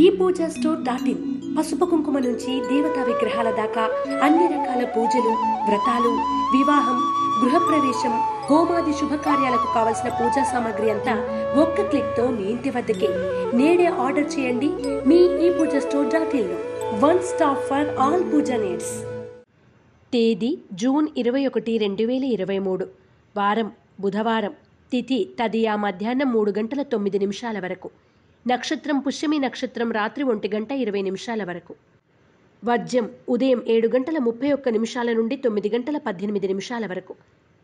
ఈ Pooja store dot in పసుపు కుంకుమ నుంచి దేవతా విగ్రహాల దాకా అన్ని రకాల పూజలు వ్రతాలు వివాహం గృహప్రవేశం హోమాది శుభకార్యాలకు కావలసిన పూజా సామాగ్రి అంతా ఒక్క క్లిక్తో మీ ఇంటి వద్దకే. నేడే ఆర్డర్ చేయండి. మీ ఈ Pooja store dot in one stop for all puja needs. తేదీ జూన్ ఇరవై ఒకటి రెండు వేల ఇరవై మూడు. వారం బుధవారం. తిథి తదియా మధ్యాహ్నం మూడు గంటల తొమ్మిది నిమిషాల వరకు. నక్షత్రం పుష్యమి నక్షత్రం రాత్రి ఒంటి గంట ఇరవై నిమిషాల వరకు. వర్జ్యం ఉదయం ఏడు గంటల ముప్పై ఒక్క నిమిషాల నుండి తొమ్మిది గంటల పద్దెనిమిది నిమిషాల వరకు.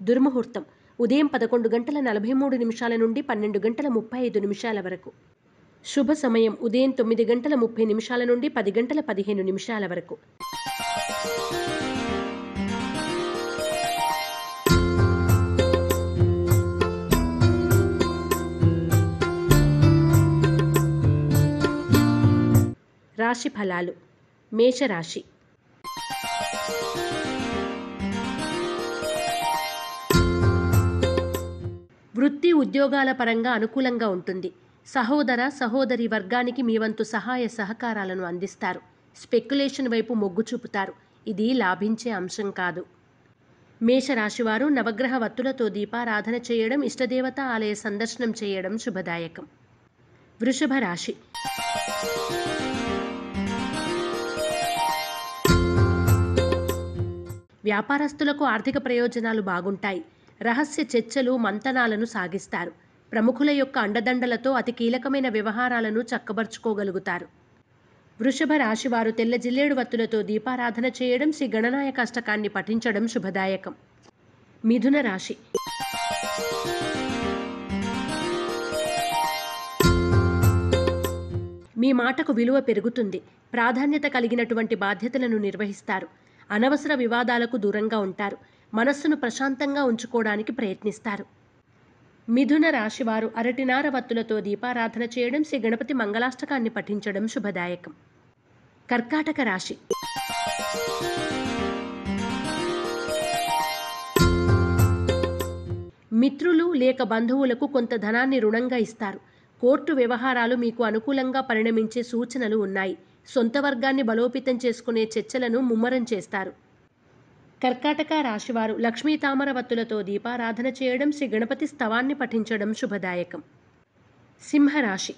దుర్ముహూర్తం ఉదయం పదకొండు గంటల నలభై మూడు నిమిషాల నుండి పన్నెండు గంటల ముప్పై ఐదు నిమిషాల వరకు. శుభ సమయం ఉదయం తొమ్మిది గంటల ముప్పై నిమిషాల నుండి పది గంటల పదిహేను నిమిషాల వరకు. రాశి ఫలాలు. మేషరాశి. వృత్తి ఉద్యోగాల పరంగా అనుకూలంగా ఉంటుంది. సహోదర సహోదరి వర్గానికి మీ వంతు సహాయ సహకారాలను అందిస్తారు. స్పెక్యులేషన్ వైపు మొగ్గు చూపుతారు. ఇది లాభించే అంశం కాదు. మేషరాశివారు నవగ్రహ వత్తులతో దీపారాధన చేయడం ఇష్టదేవత ఆలయ సందర్శనం చేయడం శుభదాయకం. వృషభ రాశి. వ్యాపారస్తులకు ఆర్థిక ప్రయోజనాలు బాగుంటాయి. రహస్య చర్చలు మంతనాలను సాగిస్తారు. ప్రముఖుల యొక్క అండదండలతో అతి కీలకమైన వ్యవహారాలను చక్కబరుచుకోగలుగుతారు. వృషభ రాశివారు తెల్ల జిల్లేడు వత్తులతో దీపారాధన చేయడం శ్రీ గణనాయక అష్టకాన్ని పఠించడం శుభదాయకం. మిథున రాశి. మీ మాటకు విలువ పెరుగుతుంది. ప్రాధాన్యత కలిగినటువంటి బాధ్యతలను నిర్వహిస్తారు. అనవసర వివాదాలకు దూరంగా ఉంటారు. మనస్సును ప్రశాంతంగా ఉంచుకోవడానికి ప్రయత్నిస్తారు. మిథున రాశివారు అరటినార వత్తులతో దీపారాధన చేయడం శ్రీ గణపతి మంగళాష్టకాన్ని పఠించడం శుభదాయకం. కర్కాటక రాశి. మిత్రులు లేక బంధువులకు కొంత ధనాన్ని రుణంగా ఇస్తారు. కోర్టు వ్యవహారాలు మీకు అనుకూలంగా పరిణమించే సూచనలు ఉన్నాయి. సొంత వర్గాన్ని బలోపేతం చేసుకునే చర్చలను ముమ్మరం చేస్తారు. కర్కాటక రాశివారు లక్ష్మీ తామరవత్తులతో దీపారాధన చేయడం శ్రీ గణపతి స్తవాన్ని పఠించడం శుభదాయకం. సింహరాశి.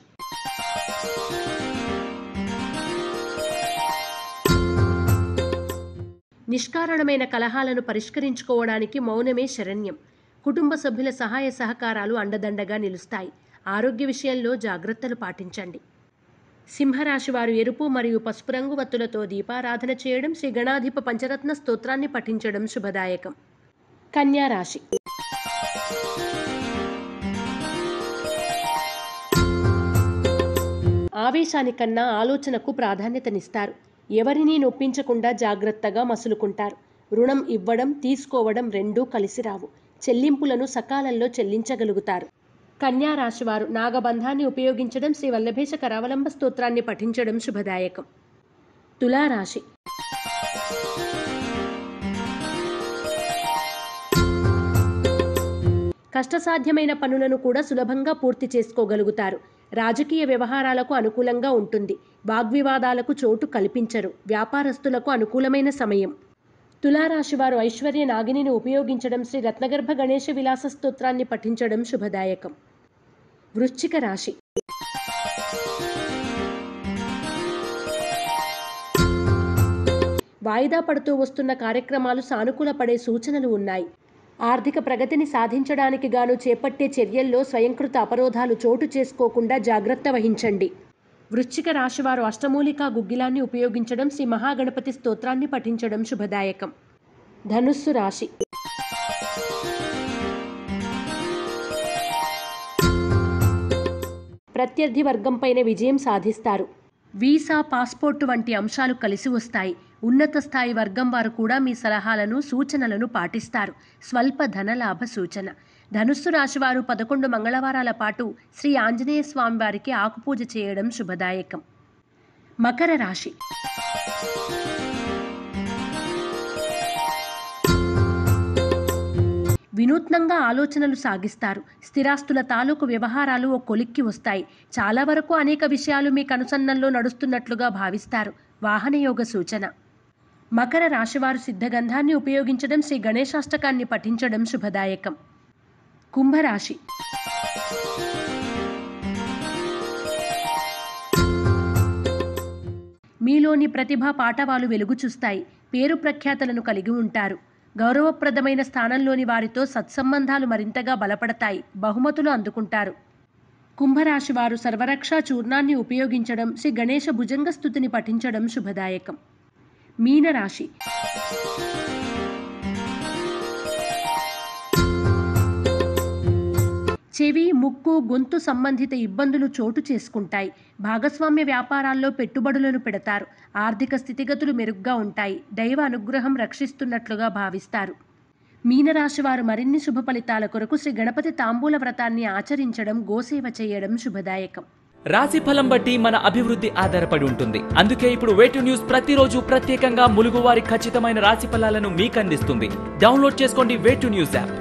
నిష్కారణమైన కలహాలను పరిష్కరించుకోవడానికి మౌనమే శరణ్యం. కుటుంబ సభ్యుల సహాయ సహకారాలు అండదండగా నిలుస్తాయి. ఆరోగ్య విషయంలో జాగ్రత్తలు పాటించండి. సింహరాశి వారు ఎరుపు మరియు పసుపు రంగు వత్తులతో దీపారాధన చేయడం శ్రీ గణాధిప పంచరత్న స్తోత్రాన్ని పఠించడం శుభదాయకం. కన్యా రాశి. ఆవేశానికన్నా ఆలోచనకు ప్రాధాన్యతనిస్తారు. ఎవరినీ నొప్పించకుండా జాగ్రత్తగా మసులుకుంటారు. రుణం ఇవ్వడం తీసుకోవడం రెండూ కలిసి రావు. చెల్లింపులను సకాలంలో చెల్లించగలుగుతారు. కన్యా రాశివారు నాగబంధాన్ని ఉపయోగించడం శ్రీ వల్లభేశ కరావలంబ స్తోత్రాన్ని పఠించడం శుభదాయకం. తులారాశి. కష్టసాధ్యమైన పనులను కూడా సులభంగా పూర్తి చేసుకోగలుగుతారు. రాజకీయ వ్యవహారాలకు అనుకూలంగా ఉంటుంది. వాగ్వివాదాలకు చోటు కల్పించరు. వ్యాపారస్తులకు అనుకూలమైన సమయం. తులారాశి వారు ఐశ్వర్య నాగిని ఉపయోగించడం శ్రీ రత్నగర్భ గణేశ విలాస స్తోత్రాన్ని పఠించడం శుభదాయకం. వృశ్చిక రాశి. వాయిదా పడుతూ వస్తున్న కార్యక్రమాలు సానుకూల పడే సూచనలు ఉన్నాయి. ఆర్థిక ప్రగతిని సాధించడానికి గాను చేపట్టే చర్యల్లో స్వయంకృత అపరోధాలు చోటు చేసుకోకుండా జాగ్రత్త వహించండి. వృశ్చిక రాశివారు అష్టమూలికా గుగ్గిలాన్ని ఉపయోగించడం శ్రీ మహాగణపతి స్తోత్రాన్ని పఠించడం శుభదాయకం. ధనుస్సు రాశి. ప్రత్యర్థి వర్గంపైన విజయం సాధిస్తారు. వీసా పాస్పోర్టు వంటి అంశాలు కలిసి వస్తాయి. ఉన్నత స్థాయి వర్గం వారు కూడా మీ సలహాలను సూచనలను పాటిస్తారు. స్వల్ప ధనలాభ సూచన. ధనుస్సు రాశివారు పదకొండు మంగళవారాల పాటు శ్రీ ఆంజనేయ స్వామి వారికి ఆకుపూజ చేయడం శుభదాయకం. మకర రాశి. వినూత్నంగా ఆలోచనలు సాగిస్తారు. స్థిరాస్తుల తాలూకు వ్యవహారాలు ఓ కొలిక్కి వస్తాయి. చాలా వరకు అనేక విషయాలు మీ కనుసన్నల్లో నడుస్తున్నట్లుగా భావిస్తారు. వాహనయోగ సూచన. మకర రాశివారు సిద్ధగంధాన్ని ఉపయోగించడం శ్రీ గణేశాష్టకాన్ని పఠించడం శుభదాయకం. కుంభరాశి. మీలోని ప్రతిభ పాఠవాలు వెలుగు చూస్తాయి. పేరు ప్రఖ్యాతలను కలిగి ఉంటారు. గౌరవప్రదమైన స్థానంలోని వారితో సత్సంబంధాలు మరింతగా బలపడతాయి బహుమతులు అందుకుంటారు. కుంభరాశి వారు సర్వరక్ష చూర్ణాన్ని ఉపయోగించడం శ్రీ గణేశ భుజంగ స్థుతిని పఠించడం శుభదాయకం. మీనరాశి చెవి ముక్కు గొంతు సంబంధిత ఇబ్బందులు చోటు చేసుకుంటాయి. భాగస్వామ్య వ్యాపారాల్లో పెట్టుబడులను పెడతారు. ఆర్థిక స్థితిగతులు మెరుగ్గా ఉంటాయి. దైవ అనుగ్రహం రక్షిస్తున్నట్లుగా భావిస్తారు. మీనరాశి వారు మరిన్ని శుభ ఫలితాల కొరకు శ్రీ గణపతి తాంబూల వ్రతాన్ని ఆచరించడం గోసేవ చేయడం శుభదాయకం. రాశి ఫలం బట్టి మన అభివృద్ధి ఆధారపడి ఉంటుంది. అందుకే ఇప్పుడు వేటు న్యూస్ ప్రతిరోజు ప్రత్యేకంగా ములుగువారి ఖచ్చితమైన రాశి ఫలాలను మీకు అందిస్తుంది డౌన్లోడ్ చేసుకోండి వేటు న్యూస్ యాప్.